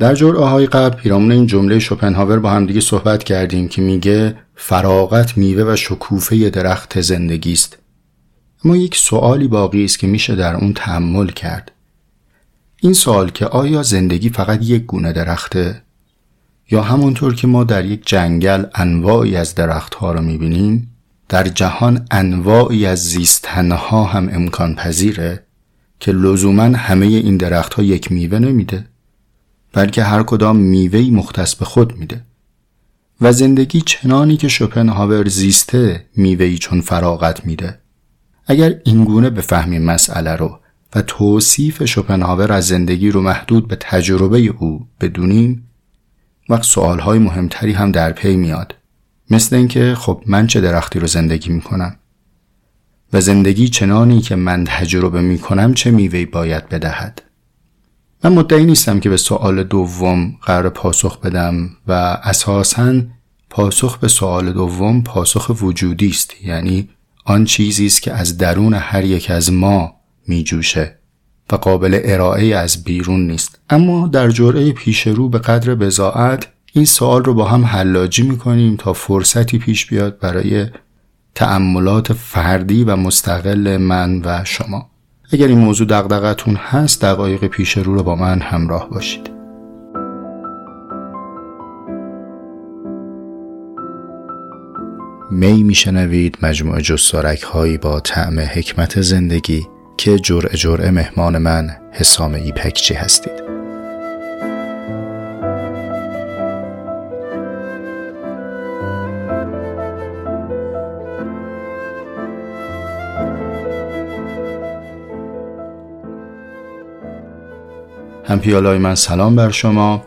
در جرعه های قبل پیرامون این جمله شوپنهاور با هم دیگه صحبت کردیم که میگه فراغت میوه و شکوفه درخت زندگی است. اما یک سوالی باقی است که میشه در اون تحمل کرد. این سوال که آیا زندگی فقط یک گونه درخته؟ یا همونطور که ما در یک جنگل انواعی از درختها رو می‌بینیم در جهان انواعی از زیستنها هم امکان پذیره که لزوما همه این درختها یک میوه نمیده؟ بلکه هر کدام میوهی مختص به خود میده. و زندگی چنانی که شوپنهاور زیسته میوهی چون فراغت میده. اگر اینگونه بفهمیم مسئله رو و توصیف شوپنهاور از زندگی رو محدود به تجربه او بدونیم وقت سوالهای مهمتری هم در پی میاد. مثل اینکه خب من چه درختی رو زندگی می‌کنم؟ و زندگی چنانی که من تجربه می‌کنم چه میوهی باید بدهد؟ من مدعی نیستم که به سوال دوم قرار پاسخ بدم و اساسا پاسخ به سوال دوم پاسخ وجودی است. یعنی آن چیزی است که از درون هر یک از ما میجوشه و قابل ارائه از بیرون نیست. اما در جرعه پیش رو به قدر بزاعت این سوال رو با هم حلاجی می‌کنیم تا فرصتی پیش بیاد برای تأملات فردی و مستقل من و شما. اگر این موضوع دقدقتون هست دقایق پیش رو رو با من همراه باشید. می میشنوید مجموعه جستارک هایی با طعم حکمت زندگی که جرع جرع مهمان من حسام ایپکچی هستید. هم پیالای من سلام بر شما.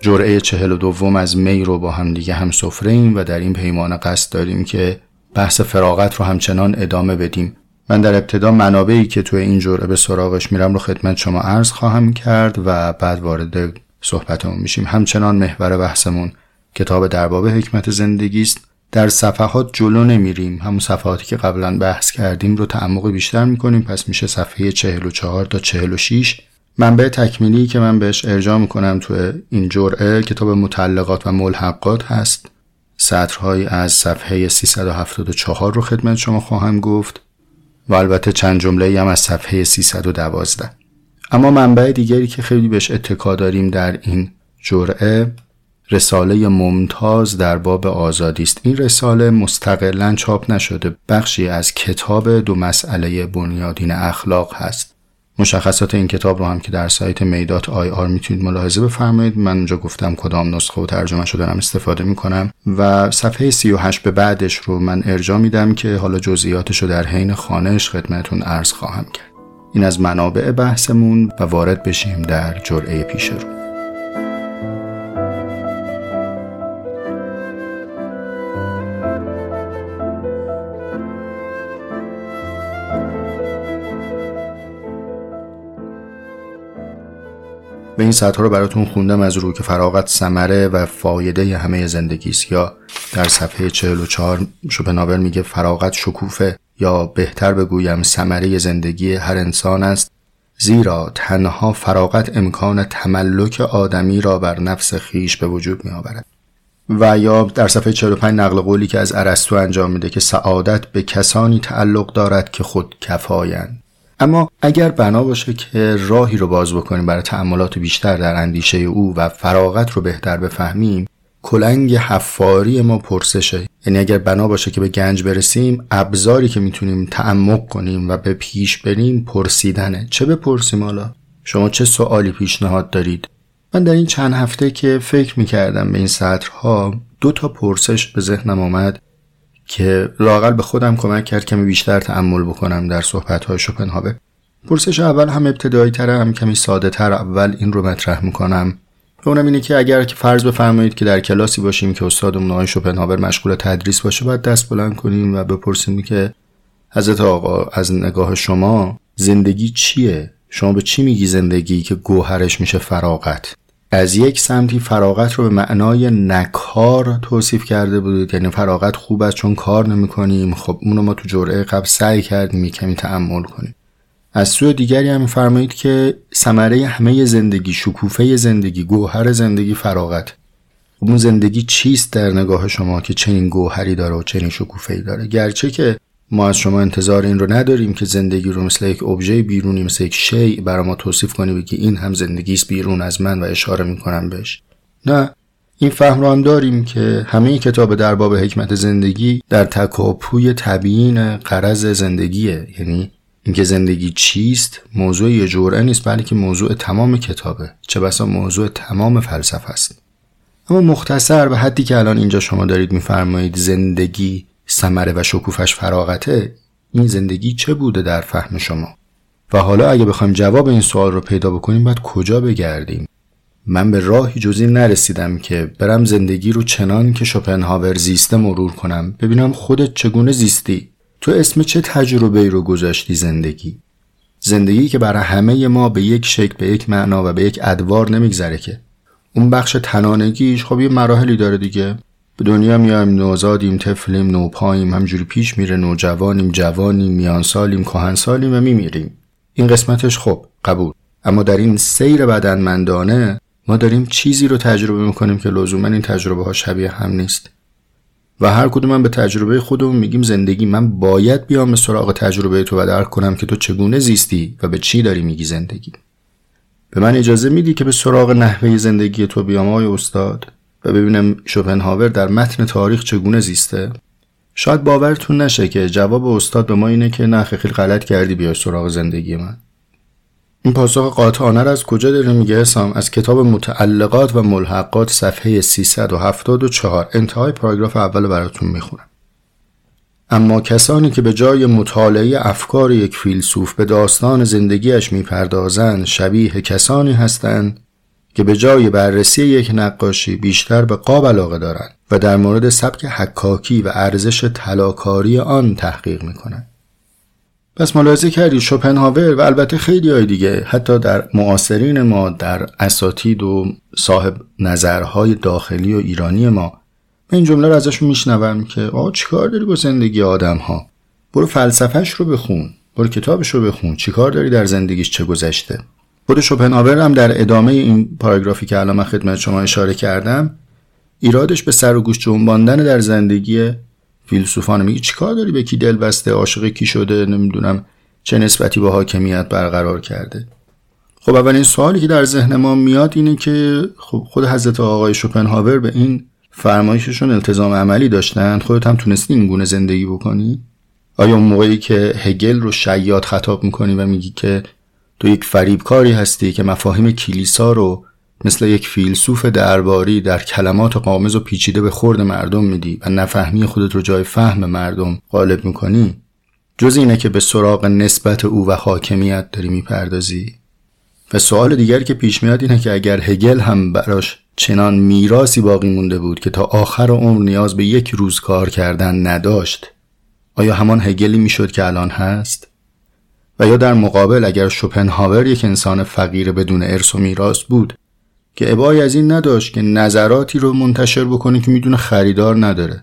جرعه چهل و دوم از می رو با هم دیگه هم سفره ایم و در این پیمان قصد داریم که بحث فراغت رو همچنان ادامه بدیم. من در ابتدا منابعی که توی این جرعه به سراغش میرم رو خدمت شما عرض خواهم کرد و بعد وارد صحبتمون میشیم. همچنان محور بحثمون کتاب درباب حکمت زندگی است. در صفحات جلو نمیریم. همون صفحاتی که قبلا بحث کردیم رو تعمق بیشتر می‌کنیم. پس میشه صفحه 44 تا 46 منبع تکمیلی که من بهش ارجاع می‌کنم تو این جرعه کتاب متعلقات و ملحقات هست. سطرهایی از صفحه 374 رو خدمت شما خواهم گفت و البته چند جمله هم از صفحه 312 اما منبع دیگری که خیلی بهش اتکا داریم در این جرعه رساله ممتاز در باب آزادی است. این رساله مستقلا چاپ نشده بخشی از کتاب دو مسئله بنیادین اخلاق هست. مشخصات این کتاب رو هم که در سایت میدات آی آر می‌تونید ملاحظه بفرمایید. من اونجا گفتم کدام نسخه و ترجمه شده دارم استفاده می‌کنم. و صفحه 38 به بعدش رو من ارجا میدم که حالا جزئیاتش رو در حین خانش خدمتون عرض خواهم کرد. این از منابع بحثمون و وارد بشیم در جرعه پیش رو. این سطح رو براتون خوندم از رو که فراغت سمره و فایده همه زندگی است. یا در صفحه 44 شوپنهاور میگه فراغت شکوفه یا بهتر بگویم سمره زندگی هر انسان است. زیرا تنها فراغت امکان تملک آدمی را بر نفس خیش به وجود می آورد و یا در صفحه 45 نقل قولی که از ارسطو انجام میده که سعادت به کسانی تعلق دارد که خود کفایند. اما اگر بنا باشه که راهی رو باز بکنیم برای تعملات بیشتر در اندیشه او و فراغت رو بهتر بفهمیم کلنگ حفاری ما پرسشه. یعنی اگر بنا باشه که به گنج برسیم ابزاری که می‌تونیم تعمق کنیم و به پیش بریم پرسیدنه. چه بپرسیم حالا؟ شما چه سوالی پیشنهاد دارید؟ من در این چند هفته که فکر می‌کردم به این سطرها دو تا پرسش به ذهنم آمد. که لاقل به خودم کمک کرد کمی بیشتر تعمل بکنم در صحبت های شوپنهاور. پرسش اول هم ابتدایی تر هم کمی ساده تر. اول این رو مطرح می‌کنم. اونم اینه که اگر که فرض بفرمایید که در کلاسی باشیم که استادمون آقای شوپنهاور مشغول تدریس باشه باید دست بلند کنیم و بپرسیم که حضرت آقا از نگاه شما زندگی چیه؟ شما به چی میگی زندگی که گوهرش میشه فراغت؟ از یک سمتی فراغت رو به معنای نکار توصیف کرده بودید. یعنی فراغت خوب است چون کار نمی کنیم خب اونو ما تو جرعه قبل سعی کردیم کمی تعمل کنیم. از سوی دیگری هم فرمایید که ثمره همه زندگی شکوفه زندگی گوهر زندگی فراغت. خب اون زندگی چیست در نگاه شما که چنین گوهری داره و چنین شکوفه داره؟ گرچه که ما از شما انتظار این رو نداریم که زندگی رو مثل یک ابژه بیرونی مثل یک شی برای ما توصیف کنی بگی این هم زندگی است بیرون از من و اشاره می‌کنم بهش. نه این فهم رو هم داریم که همه کتاب در باب حکمت زندگی در تکاپوی تبیین قرض زندگیه. یعنی اینکه زندگی چیست موضوع یه جوره نیست بلکه موضوع تمام کتابه. چه بسا موضوع تمام فلسفه است. اما مختصر به حدی که الان اینجا شما دارید میفرمایید زندگی ثمره و شکوفش فراغته این زندگی چه بوده در فهم شما؟ و حالا اگه بخوایم جواب این سوال رو پیدا بکنیم باید کجا بگردیم؟ من به راهی جزی نرسیدم که برم زندگی رو چنان که شوپنهاور زیسته مرور کنم ببینم خودت چگونه زیستی. تو اسم چه تجربه ای رو گذاشتی زندگی؟ زندگی که برای همه ما به یک شکل به یک معنا و به یک ادوار نمیگذره که. اون بخش تنانگیش خب یه مراحلی داره دیگه. به دنیا میایم نوزادیم طفلیم نوپاییم همجوری پیش میره نوجوانیم جوانیم میانسالیم کهنسالیم و میمیریم. این قسمتش خب قبول. اما در این سیر بدنمندانه ما داریم چیزی رو تجربه می‌کنیم که لزوما این تجربه ها شبیه هم نیست. و هر کدوم به تجربه خودمون میگیم زندگی. من باید بیام به سراغ تجربه تو و درک کنم که تو چگونه زیستی و به چی داری میگی زندگی. به من اجازه میدی که به سراغ نحوه زندگی تو بیام آقای استاد؟ و ببینم شوپنهاور در متن تاریخ چگونه زیسته. شاید باورتون نشه که جواب استاد به ما اینه که نه خیلی غلط کردی بیای سراغ زندگی من. این پاسخ قاطعانه از کجا داره میگه؟ حسام از کتاب متعلقات و ملحقات صفحه 374 انتهای پاراگراف اول براتون می‌خونم. اما کسانی که به جای مطالعه افکار یک فیلسوف به داستان زندگیش می‌پردازند شبیه کسانی هستند که به جای بررسی یک نقاشی بیشتر به قاب علاقه دارند و در مورد سبک حکاکی و ارزش طلاکاری آن تحقیق می‌کنند. پس ملاحظه کردی شوپنهاور و البته خیلی های دیگه حتی در معاصرین ما در اساتید و صاحب نظرهای داخلی و ایرانی ما این جمله رو ازشون میشنوم که آقا چیکار داری با زندگی آدم ها برو فلسفهش رو بخون برو کتابش رو بخون چیکار داری در زندگیش چه گذشته؟ خود شوپنهاور هم در ادامه این پاراگرافی که الان من خدمت شما اشاره کردم ایرادش به سر و گوش جنباندن در زندگی فیلسوفان. میگه چیکار داری به کی دل بسته؟ عاشق کی شده؟ نمی‌دونم چه نسبتی با حاکمیت برقرار کرده. خب اولین سوالی که در ذهن ما میاد اینه که خب خود حضرت آقای شوپنهاور به این فرمایششون التزام عملی داشتن. خودت هم تونستی این گونه زندگی بکنی؟ آیا اون موقعی که هگل رو شیاد خطاب می‌کنی و میگی که تو یک فریبکاری هستی که مفاهیم کلیسا رو مثل یک فیلسوف درباری در کلمات قامز و پیچیده به خورد مردم میدی و نفهمی خودت رو جای فهم مردم غالب می‌کنی؟ جز اینه که به سراغ نسبت او و حاکمیت داری می‌پردازی؟ و سوال دیگری که پیش میاد اینه که اگر هگل هم براش چنان میراسی باقی مونده بود که تا آخر عمر نیاز به یک روز کار کردن نداشت آیا همان هگلی می‌شد که الان هست؟ و یا در مقابل اگر شوپنهاور یک انسان فقیر بدون ارث و میراث بود که ابایی از این نداشت که نظراتی رو منتشر بکنه که می‌دونه خریدار نداره.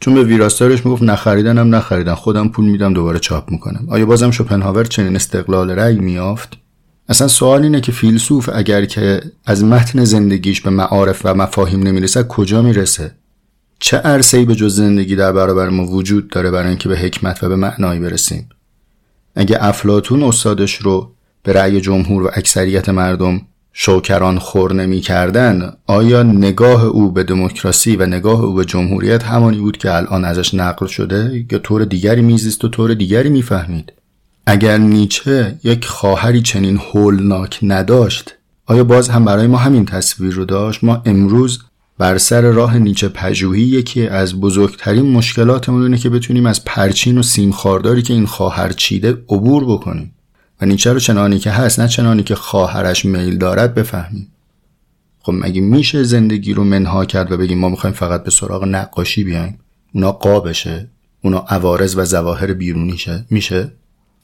چون به ویراستارش می‌گفت نخریدن هم نخریدن. خودم پول میدم دوباره چاپ می‌کنم. آیا بازم شوپنهاور چنین استقلال رأی میافت اصلا سوال اینه که فیلسوف اگر که از متن زندگیش به معارف و مفاهیم نمی‌رسه کجا می‌رسه؟ چه عرصه‌ای به جز زندگی در برابر ما وجود داره برای اینکه به حکمت و به معنایی برسیم؟ اگه افلاتون استادش رو به رأی جمهور و اکثریت مردم شوکران خور نمی کردن آیا نگاه او به دموکراسی و نگاه او به جمهوریت همانی بود که الان ازش نقل شده؟ یا طور دیگری میزیست و طور دیگری می‌فهمید اگر نیچه یک خواهری چنین هولناک نداشت آیا باز هم برای ما همین تصویر رو داشت؟ ما امروز بر سر راه نیچه پژوهی یکی از بزرگترین مشکلاتمون اینه که بتونیم از پرچین و سیم خارداری که این خواهر چیده عبور بکنیم. و نیچه رو چنانی که هست نه چنانی که خواهرش میل دارد بفهمیم. خب مگه میشه زندگی رو منها کرد و بگیم ما می‌خوایم فقط به سراغ نقاشی بیایم؟ اونا قابشه. اونا عوارض و ظواهر بیرونیشه. میشه؟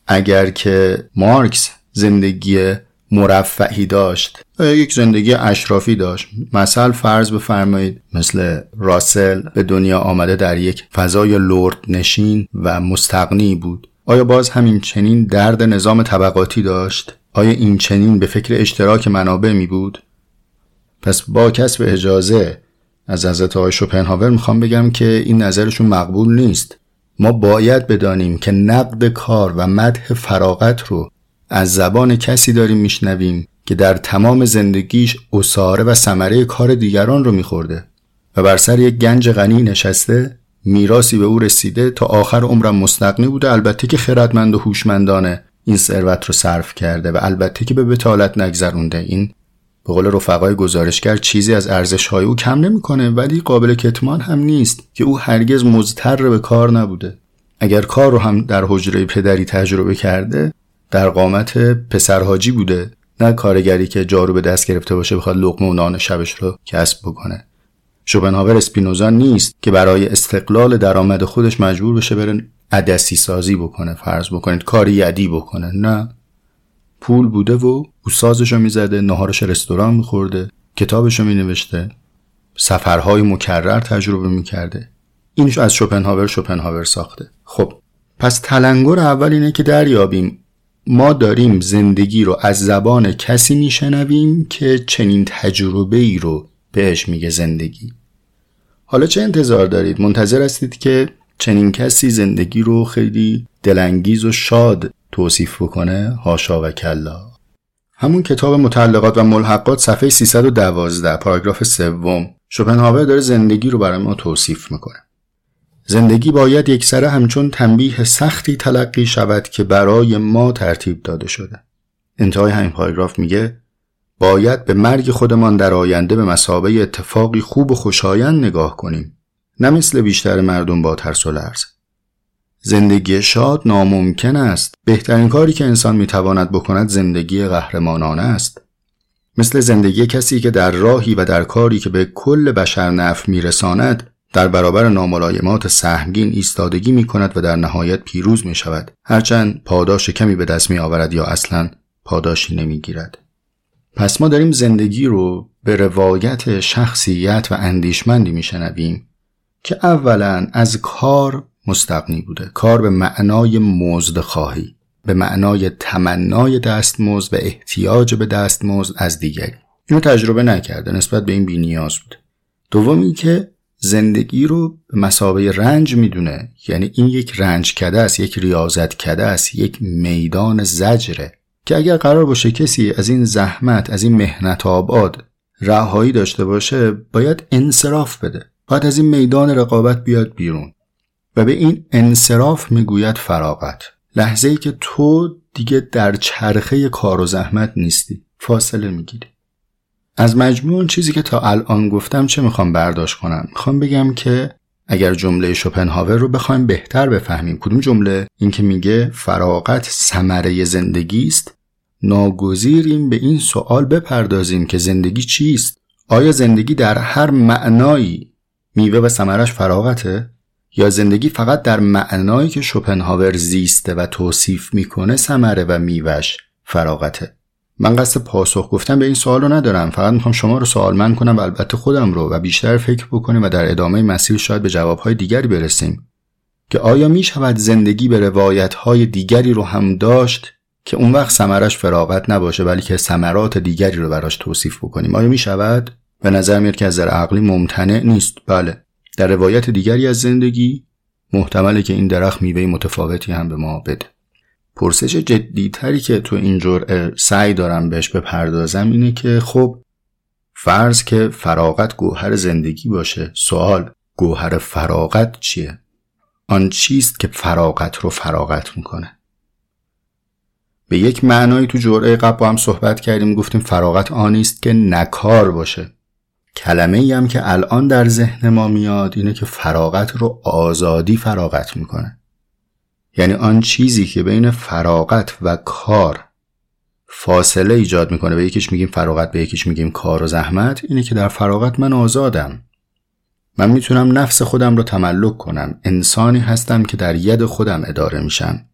اگر که مارکس زندگی مرفعی داشت یک زندگی اشرافی داشت مثل فرض بفرمایید مثل راسل به دنیا آمده در یک فضای لرد نشین و مستقنی بود آیا باز همین چنین درد نظام طبقاتی داشت؟ آیا این چنین به فکر اشتراک منابع می بود؟ پس با کسب اجازه از حضرت آقای شوپنهاور می‌خوام بگم که این نظرشون مقبول نیست ما باید بدانیم که نقد کار و مدح فراغت رو از زبان کسی داریم میشنویم که در تمام زندگیش اساره و ثمره کار دیگران رو میخورده و بر سر یک گنج غنی نشسته میراسی به او رسیده تا آخر عمرم مستقنی بوده. البته که خردمند و هوشمندانه این ثروت رو صرف کرده و البته که به بتالت نگذرونده. این به قول رفقای گزارشگر چیزی از ارزش های او کم نمی‌کنه ولی قابل کتمان هم نیست که او هرگز مضطر به کار نبوده. اگر کار رو هم در حجره پدری تجربه کرده در قامت پسرهاجی بوده. نه کارگری که جارو به دست گرفته باشه بخواد لقمه و نان شبش رو کسب بکنه. شوپنهاور اسپینوزا نیست که برای استقلال درآمد خودش مجبور بشه بره عدسی سازی بکنه فرض بکنید کاری یدی بکنه. نه. پول بوده و او سازشو می‌زده نهارش رستوران میخورده کتابشو مینوشته سفرهای مکرر تجربه می‌کرده. اینش از شوپنهاور شوپنهاور ساخته. خب پس تلنگر اول اینه که دریابیم. ما داریم زندگی رو از زبان کسی میشنویم که چنین تجربه ای رو بهش میگه زندگی. حالا چه انتظار دارید؟ منتظر هستید که چنین کسی زندگی رو خیلی دلانگیز و شاد توصیف بکنه؟ هاشا و کلا. همون کتاب متعلقات و ملحقات صفحه 312 پاراگراف سوم. شوپنهاور داره زندگی رو برای ما توصیف می‌کنه. زندگی باید یک سره همچون تنبیه سختی تلقی شود که برای ما ترتیب داده شده. انتهای همین پاراگراف میگه باید به مرگ خودمان در آینده به مسابه اتفاقی خوب و خوشایند نگاه کنیم. نه مثل بیشتر مردم با ترس و لرز. زندگی شاد ناممکن است. بهترین کاری که انسان می‌تواند بکند زندگی قهرمانانه است. مثل زندگی کسی که در راهی و در کاری که به کل بشر نفع میرساند در برابر ناملایمات سهمگین ایستادگی می کند و در نهایت پیروز می شود هرچند پاداش کمی به دست می آورد یا اصلا پاداشی نمی گیرد. پس ما داریم زندگی رو به روایت شخصیت و اندیشمندی می شنویم که اولا از کار مستقنی بوده. کار به معنای مزد خواهی به معنای تمنای دستمزد و احتیاج به دستمزد از دیگری. اینو تجربه نکرده نسبت به این بینیاز بود. دومی که زندگی رو به مسابه رنج می‌دونه. یعنی این یک رنج کده است یک ریاضت کده است یک میدان زجره. که اگر قرار باشه کسی از این زحمت از این مهنت آباد رهایی داشته باشه باید انصراف بده. باید از این میدان رقابت بیاد بیرون. و به این انصراف می‌گوید فراغت. لحظه ای که تو دیگه در چرخه کار و زحمت نیستی. فاصله می‌گیری. از مجموع چیزی که تا الان گفتم چه می‌خوام برداشت کنم؟ می‌خوام بگم که اگر جمله شوپنهاور رو بخوایم بهتر بفهمیم کدوم جمله؟ این که میگه فراغت ثمره زندگی است. ناگزیریم به این سوال بپردازیم که زندگی چیست؟ آیا زندگی در هر معنایی میوه و ثمرش فراغته؟ یا زندگی فقط در معنایی که شوپنهاور زیسته و توصیف می‌کنه ثمره و میوهش فراغته؟ من قصد پاسخ گفتن به این سوال رو ندارم. فقط می‌خوام شما رو سوالمند کنم و البته خودم رو و بیشتر فکر بکنیم و در ادامه مسیر شاید به جوابهای دیگری برسیم. که آیا می شود زندگی به روایت های دیگری رو هم داشت که اون وقت سمرش فراغت نباشه ولی که ثمرات دیگری رو براش توصیف بکنیم؟ آیا می شود به نظر میاد که از نظر عقلی ممتنع نیست. بله. در روایت دیگری از زندگی محتمله که این درخت میوه متفاوتی هم به ما بده. پرسش جدیتری که تو این جرعه سعی دارم بهش بپردازم اینه که خب فرض که فراغت گوهر زندگی باشه سوال گوهر فراغت چیه؟ آن چیست که فراغت رو فراغت می‌کنه؟ به یک معنایی تو جرعه قبل با هم صحبت کردیم گفتیم فراغت آنی است که نکار باشه کلمه هم که الان در ذهن ما میاد اینه که فراغت رو آزادی فراغت می‌کنه یعنی آن چیزی که بین فراغت و کار فاصله ایجاد می‌کنه. به یکیش میگیم فراغت به یکیش میگیم کار و زحمت. اینه که در فراغت من آزادم. من می‌تونم نفس خودم رو تملک کنم. انسانی هستم که در ید خودم اداره میشم.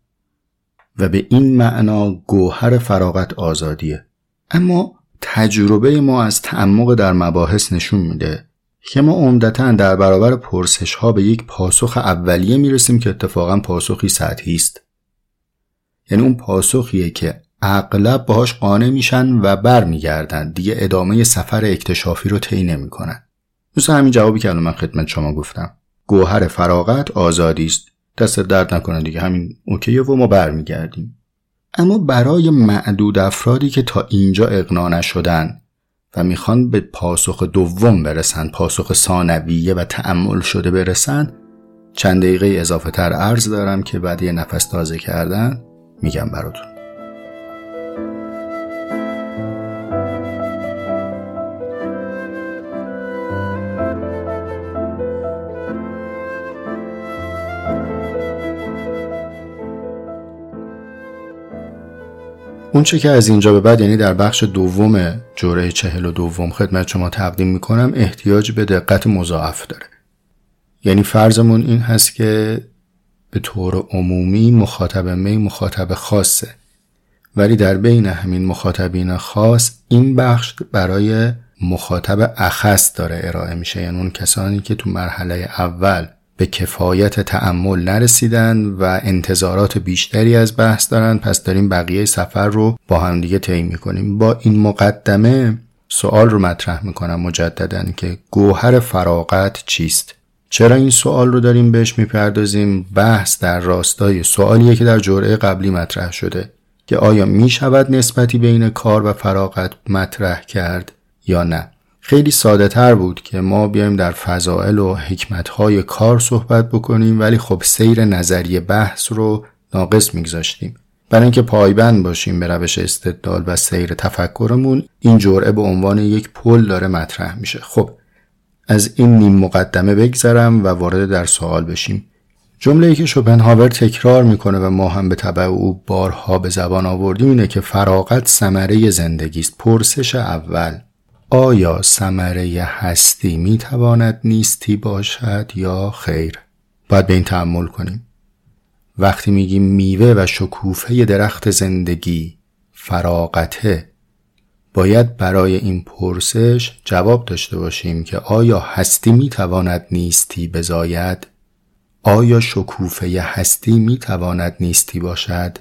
و به این معنا گوهر فراغت آزادیه. اما تجربه ما از تعمق در مباحث نشون میده. که ما عمدتا در برابر پرسش ها به یک پاسخ اولیه می‌رسیم که اتفاقا پاسخی سطحی است. یعنی اون پاسخیه که اغلب باهاش قانع میشن و برمیگردن. دیگه ادامه سفر اکتشافی رو طی نمی‌کنن. مثل همین جوابی که الان من خدمت شما گفتم. گوهر فراغت آزادی است. دست درد نکنه دیگه. همین اوکیه و ما برمیگردیم. اما برای معدود افرادی که تا اینجا اقنا نشدن و می‌خوان به پاسخ دوم برسن پاسخ ثانویه و تعمل شده برسن چند دقیقه اضافه تر عرض دارم که بعد یه نفس تازه کردن میگم براتون. اونچه که از اینجا به بعد یعنی در بخش دوم جوره چهل و دوم خدمت شما تقدیم می‌کنم احتیاج به دقت مضاعف داره. یعنی فرضمون این هست که به طور عمومی مخاطب می مخاطب خاصه. ولی در بین همین مخاطبین خاص این بخش برای مخاطب اخص داره ارائه میشه. یعنی اون کسانی که تو مرحله اول به کفایت تعمل نرسیدن و انتظارات بیشتری از بحث دارن پس داریم بقیه سفر رو با هم دیگه طی می‌کنیم. با این مقدمه سوال رو مطرح می‌کنم مجددا که گوهر فراغت چیست؟ چرا این سوال رو داریم بهش می‌پردازیم؟ بحث در راستای سوالیه که در جرعه قبلی مطرح شده که آیا می‌شود نسبتی بین کار و فراغت مطرح کرد یا نه؟ خیلی ساده تر بود که ما بیایم در فضائل و حکمتهای کار صحبت بکنیم ولی خب سیر نظری بحث رو ناقص میگذاشتیم. برای اینکه پایبند باشیم به روش استدلال و سیر تفکرمون این جرعه به عنوان یک پل داره مطرح میشه. خب از این نیم مقدمه بگذرم و وارد در سوال بشیم. جمله ای که شوپنهاور تکرار می‌کنه و ما هم به طبع او بارها به زبان آوردیم اینه که فراغت ثمره زندگی است پرسش اول. آیا ثمره هستی می تواند نیستی باشد یا خیر باید به این تحمل کنیم وقتی میگیم میوه و شکوفه درخت زندگی فراغته باید برای این پرسش جواب داشته باشیم که آیا هستی می تواند نیستی بزاید؟ آیا شکوفه هستی می تواند نیستی باشد؟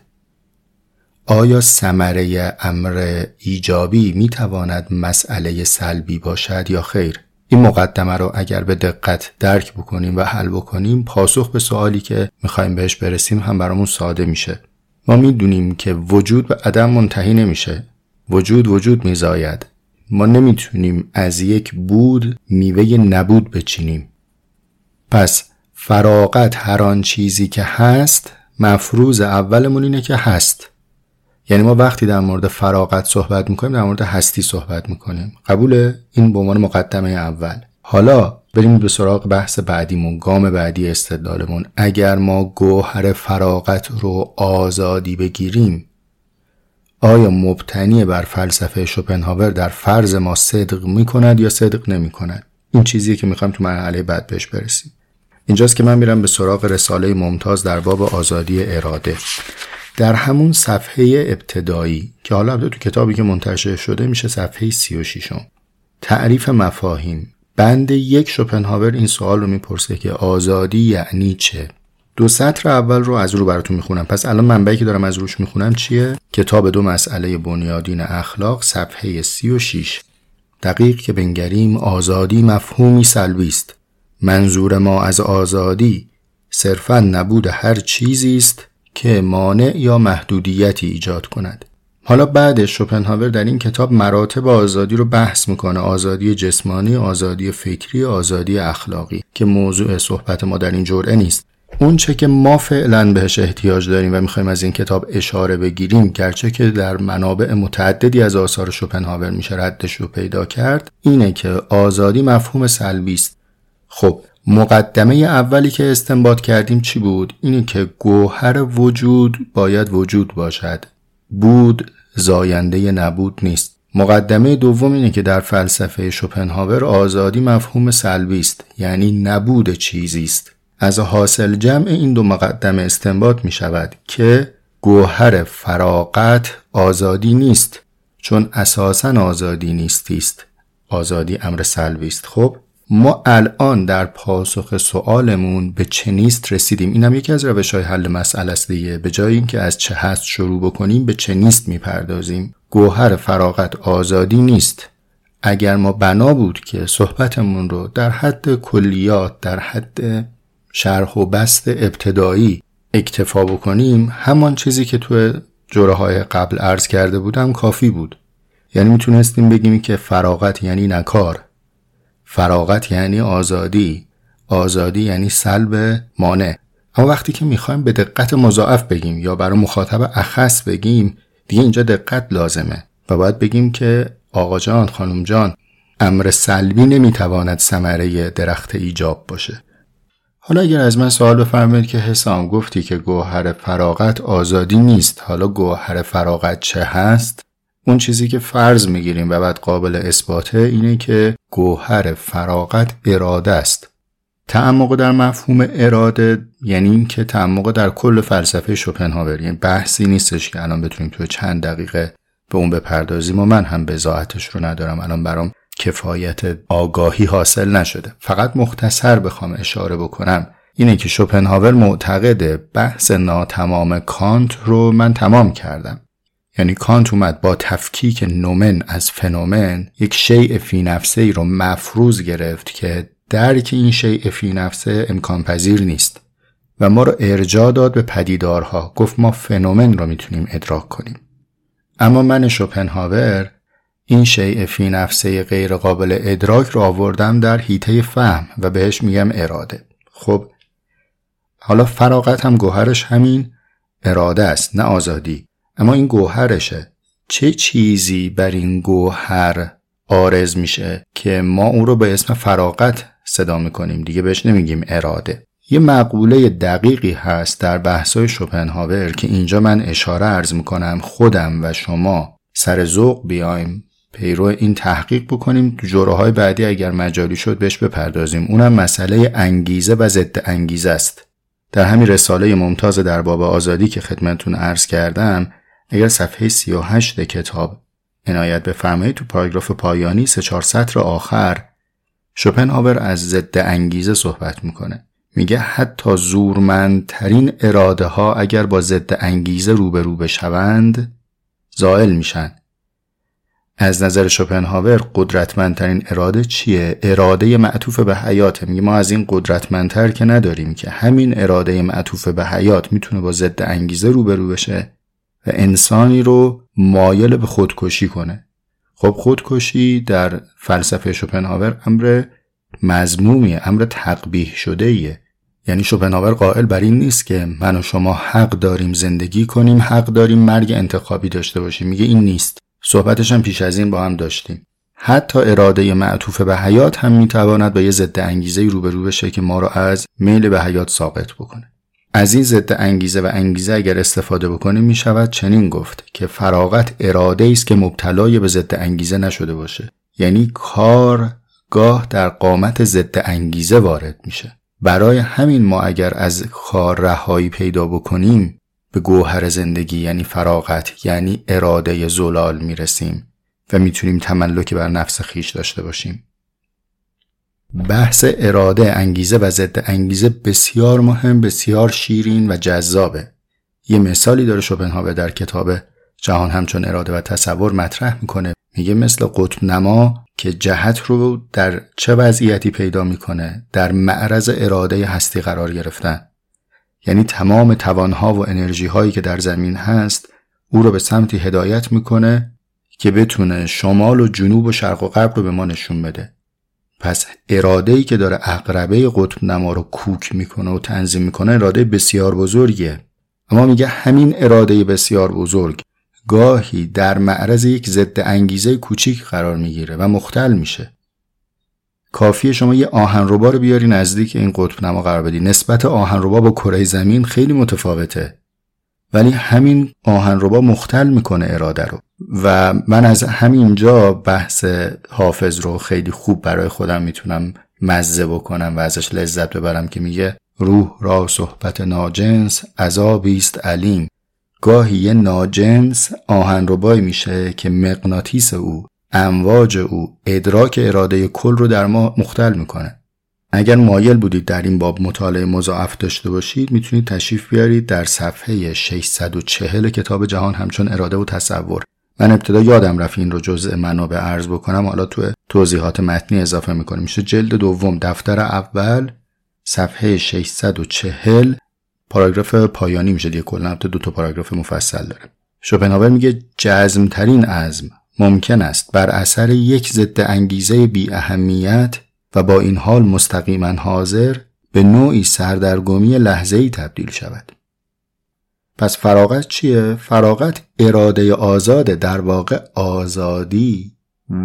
آیا ثمره امر ایجابی می تواند مسئله سلبی باشد یا خیر؟ این مقدمه رو اگر به دقت درک بکنیم و حل بکنیم پاسخ به سوالی که می‌خوایم بهش برسیم هم برامون ساده میشه. ما می‌دونیم که وجود به عدم منتهی نمیشه. وجود وجود میزاید. ما نمی‌تونیم از یک بود میوه نبود بچینیم. پس فراغت هر آن چیزی که هست مفروض اولمون اینه که هست. یعنی ما وقتی در مورد فراغت صحبت می‌کنیم در مورد هستی صحبت می‌کنیم. قبول این به عنوان مقدمه اول. حالا بریم به سراغ بحث بعدیمون گام بعدی استدلالمون. اگر ما گوهر فراغت رو آزادی بگیریم آیا مبتنی بر فلسفه شوپنهاور در فرض ما صدق می‌کند یا صدق نمی‌کند؟ این چیزیه که می‌خوایم تو مرحله بعد بهش برسیم. اینجاست که من میرم به سراغ رساله ممتاز در باب آزادی اراده. در همون صفحه ابتدایی که حالا تو کتابی که منتشر شده میشه صفحه 36 تعریف مفاهیم. بند یک شوپنهاور این سوال رو می‌پرسه که آزادی یعنی چه؟ دو سطر اول رو از رو براتون می‌خونم. پس الان منبعی که دارم از روش می‌خونم چیه؟ کتاب دو مسئله بنیادین اخلاق صفحه 36 دقیق که بنگریم آزادی مفهومی سلبی است. منظور ما از آزادی صرفا نبود هر چیزی است. که مانع یا محدودیتی ایجاد کند. حالا بعد شوپنهاور در این کتاب مراتب آزادی رو بحث می‌کنه. آزادی جسمانی آزادی فکری آزادی اخلاقی که موضوع صحبت ما در این جرعه نیست. اون چه که ما فعلا بهش احتیاج داریم و می‌خوایم از این کتاب اشاره بگیریم گرچه که در منابع متعددی از آثار شوپنهاور میشه ردش رو پیدا کرد اینه که آزادی مفهوم سلبی است. خب مقدمه اولی که استنباط کردیم چی بود؟ اینه که گوهر وجود باید وجود باشد. بود زاینده نبود نیست. مقدمه دوم اینه که در فلسفه شوپنهاور آزادی مفهوم سلبی است یعنی نبود چیزی است. از حاصل جمع این دو مقدمه استنباط می شود که گوهر فراغت آزادی نیست چون اساسا آزادی نیستی است. آزادی امر سلبی است. خب؟ ما الان در پاسخ سوالمون به چه نیست رسیدیم. اینم یکی از روش های حل مسئله است دیگه. به جای اینکه از چه هست شروع بکنیم به چه نیست می‌پردازیم. گوهر فراغت آزادی نیست. اگر ما بنا بود که صحبتمون رو در حد کلیات در حد شرح و بست ابتدایی اکتفا بکنیم همان چیزی که تو جوره های قبل عرض کرده بودم کافی بود. یعنی می‌تونستیم بگیم که فراغت یعنی نکار فراغت یعنی آزادی. آزادی یعنی سلب مانع. اما وقتی که می‌خوایم به دقت مضاعف بگیم یا برای مخاطب اخص بگیم دیگه اینجا دقت لازمه و باید بگیم که آقا جان خانم جان امر سلبی نمی‌تواند ثمره درخت ایجاب باشه. حالا اگر از من سوال بفرمایید که حسام گفتی که گوهر فراغت آزادی نیست حالا گوهر فراغت چه هست؟ اون چیزی که فرض می‌گیریم و بعد قابل اثباته اینه که گوهر فراغت اراده است. تعمق در مفهوم اراده یعنی اینکه تعمق در کل فلسفه شوپنهاور یعنی بحثی نیستش که الان بتونیم تو چند دقیقه به اون بپردازیم و من هم بضاعتش رو ندارم. الان برام کفایت آگاهی حاصل نشده. فقط مختصر بخوام اشاره بکنم اینه که شوپنهاور معتقد بحث ناتمام کانت رو من تمام کردم. یعنی کانت اومد با تفکیک نومن از فنومن یک شیء فی نفسه ای رو مفروض گرفت که درک این شیء فی نفسه امکان پذیر نیست و ما رو ارجاع داد به پدیدارها. گفت ما فنومن رو می‌تونیم ادراک کنیم. اما من شوپنهاور این شیء فی نفسه غیر قابل ادراک رو آوردم در هیته فهم و بهش میگم اراده. خب حالا فراغت هم گوهرش همین اراده است نه آزادی. اما این گوهرشه. چه چیزی بر این گوهر آرز میشه که ما اون رو به اسم فراغت صدا می‌کنیم؟ دیگه بهش نمیگیم اراده. یه مقوله دقیقی هست در بحثای شوپنهاور که اینجا من اشاره ارز می‌کنم. خودم و شما سر ذوق بیایم پیرو این تحقیق بکنیم. تو جوره بعدی اگر مجالی شد بهش بپردازیم. اونم مسئله انگیزه و ضد انگیزه است. در همین رساله ممتاز در باب آزادی که خدمتون عرض کردم اگر صفحه 38 کتاب عنایت بفرمایید تو پاراگراف پایانی سه چهار سطر آخر شوپنهاور از ضد انگیزه صحبت می‌کنه. میگه حتی زورمندترین اراده ها اگر با ضد انگیزه روبرو بشوند زائل میشن. از نظر شوپنهاور قدرتمندترین اراده چیه؟ اراده معطوف به حیات میگه ما از این قدرتمندتر که نداریم که همین اراده معطوف به حیات می‌تونه با ضد انگیزه روبرو بشه. و انسانی رو مایل به خودکشی کنه. خب خودکشی در فلسفه شوپنهاور امر مزمومیه امر تقبیح شده ایه. یعنی شوپنهاور قائل بر این نیست که من و شما حق داریم زندگی کنیم حق داریم مرگ انتخابی داشته باشیم. میگه این نیست. صحبتش هم پیش از این با هم داشتیم. حتی اراده معطوف به حیات هم می‌تواند با یه ضد انگیزه روبرو بشه که ما رو از میل به حیات ساقط بکنه. از این ضد انگیزه و انگیزه اگر استفاده بکنیم می شود چنین گفت که فراغت اراده است که مبتلای به ضد انگیزه نشده باشه. یعنی کار گاه در قامت ضد انگیزه وارد میشه. برای همین ما اگر از کار رهایی پیدا بکنیم به گوهر زندگی یعنی فراغت یعنی اراده زلال می‌رسیم و می‌تونیم تملکی بر نفس خیش داشته باشیم. بحث اراده انگیزه و ضد انگیزه بسیار مهم بسیار شیرین و جذابه. یه مثالی داره شوپنهاور در کتاب جهان همچون اراده و تصور مطرح می‌کنه. میگه مثل قطب نما که جهت رو در چه وضعیتی پیدا می‌کنه؟ در معرض اراده هستی قرار گرفتن. یعنی تمام توانها و انرژی هایی که در زمین هست او رو به سمتی هدایت می‌کنه که بتونه شمال و جنوب و شرق و غرب رو به ما نشون بده. پس اراده ای که داره اقربه قطب نما رو کوک می‌کنه و تنظیم می‌کنه اراده بسیار بزرگیه. اما میگه همین اراده بسیار بزرگ گاهی در معرض یک ضد انگیزه کوچیک قرار می‌گیره و مختل میشه. کافیه شما یه آهنربا رو بیاری نزدیک این قطب نما قرار بدی. نسبت آهنربا با کره زمین خیلی متفاوته. ولی همین آهنربا مختل می‌کنه اراده رو. و من از همینجا بحث حافظ رو خیلی خوب برای خودم می‌تونم مزه بکنم و ازش لذت ببرم که میگه روح را صحبت ناجنس عذابی است علیم. گاهی یه ناجنس آهنربایی میشه که مغناطیس او امواج او ادراک اراده کل رو در ما مختل می‌کنه. اگر مایل بودید در این باب مطالعه مضاعف داشته باشید می‌تونید تشریف بیارید در صفحه 640 کتاب جهان همچون اراده و تصور. من ابتدا یادم رفت این رو جزء منابع ارز بکنم. حالا تو توضیحات متنی اضافه می‌کنیم. میشه جلد دوم دفتر اول صفحه 640 پاراگراف پایانی میشه دیگه کلا دو تا پاراگراف مفصل داره. شوپنهاور میگه جزم ترین عزم ممکن است بر اثر یک ضد انگیزه بی اهمیت و با این حال مستقیما حاضر به نوعی سردرگمی لحظه ای تبدیل شود. پس فراغت چیه؟ فراغت اراده آزاد در واقع آزادی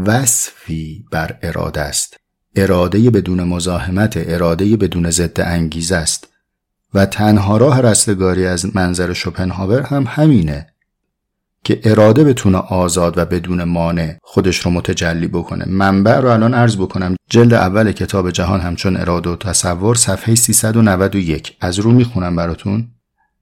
وصفی بر اراده است. اراده بدون مزاحمت، اراده بدون ضد انگیزه است. و تنها راه رستگاری از منظر شوپنهاور هم همینه که اراده بتونه آزاد و بدون مانع خودش رو متجلی بکنه. منبع رو الان عرض بکنم. جلد اول کتاب جهان همچون اراده و تصور صفحه 391 از رو می‌خونم براتون.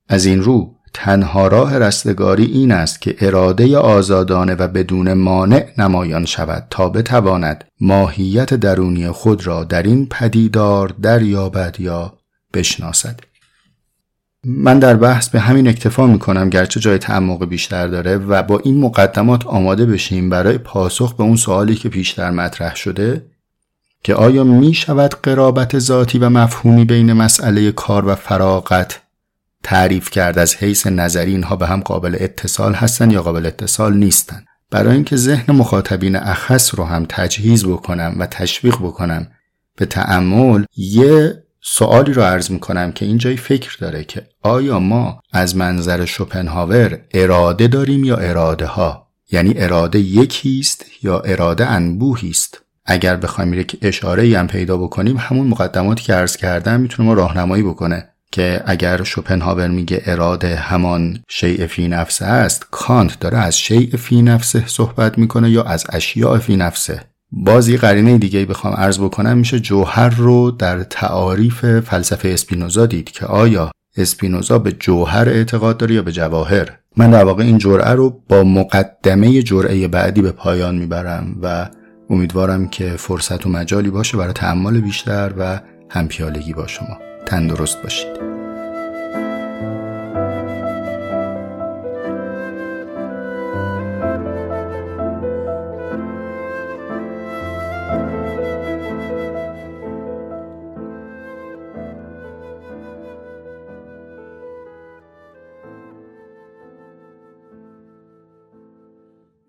از این رو تنها راه رستگاری این است که اراده آزادانه و بدون مانع نمایان شود تا بتواند ماهیت درونی خود را در این پدیدار دریابد یا بشناسد. من در بحث به همین اکتفا می‌کنم گرچه جای تعمق بیشتر داره و با این مقدمات آماده بشیم برای پاسخ به اون سوالی که پیشتر مطرح شده که آیا می شود قرابت ذاتی و مفهومی بین مسئله کار و فراغت تعریف کرد از حیث نظری اینها به هم قابل اتصال هستن یا قابل اتصال نیستن برای اینکه ذهن مخاطبین اخص رو هم تجهیز بکنم و تشویق بکنم به تعمل یه سوالی رو عرض می‌کنم که اینجای فکر داره که آیا ما از منظر شوپنهاور اراده داریم یا اراده ها یعنی اراده یکیست یا اراده انبوهی است اگر بخوایم یک اشاره هم پیدا بکنیم همون مقدماتی که عرض کردم می‌تونه ما راهنمایی بکنه که اگر شوپنهاور میگه اراده همان شیء فی نفسه است کانت داره از شیء فی نفسه صحبت می‌کنه یا از اشیاء فی نفسه. باز یه قرینه دیگه بخوام عرض بکنم میشه جوهر رو در تعاریف فلسفه اسپینوزا دید که آیا اسپینوزا به جوهر اعتقاد داره یا به جواهر؟ من در واقع این جرعه رو با مقدمه جرعه بعدی به پایان می‌برم و امیدوارم که فرصت و مجالی باشه برای تعمال بیشتر و همپیالگی با شما. تندرست باشید.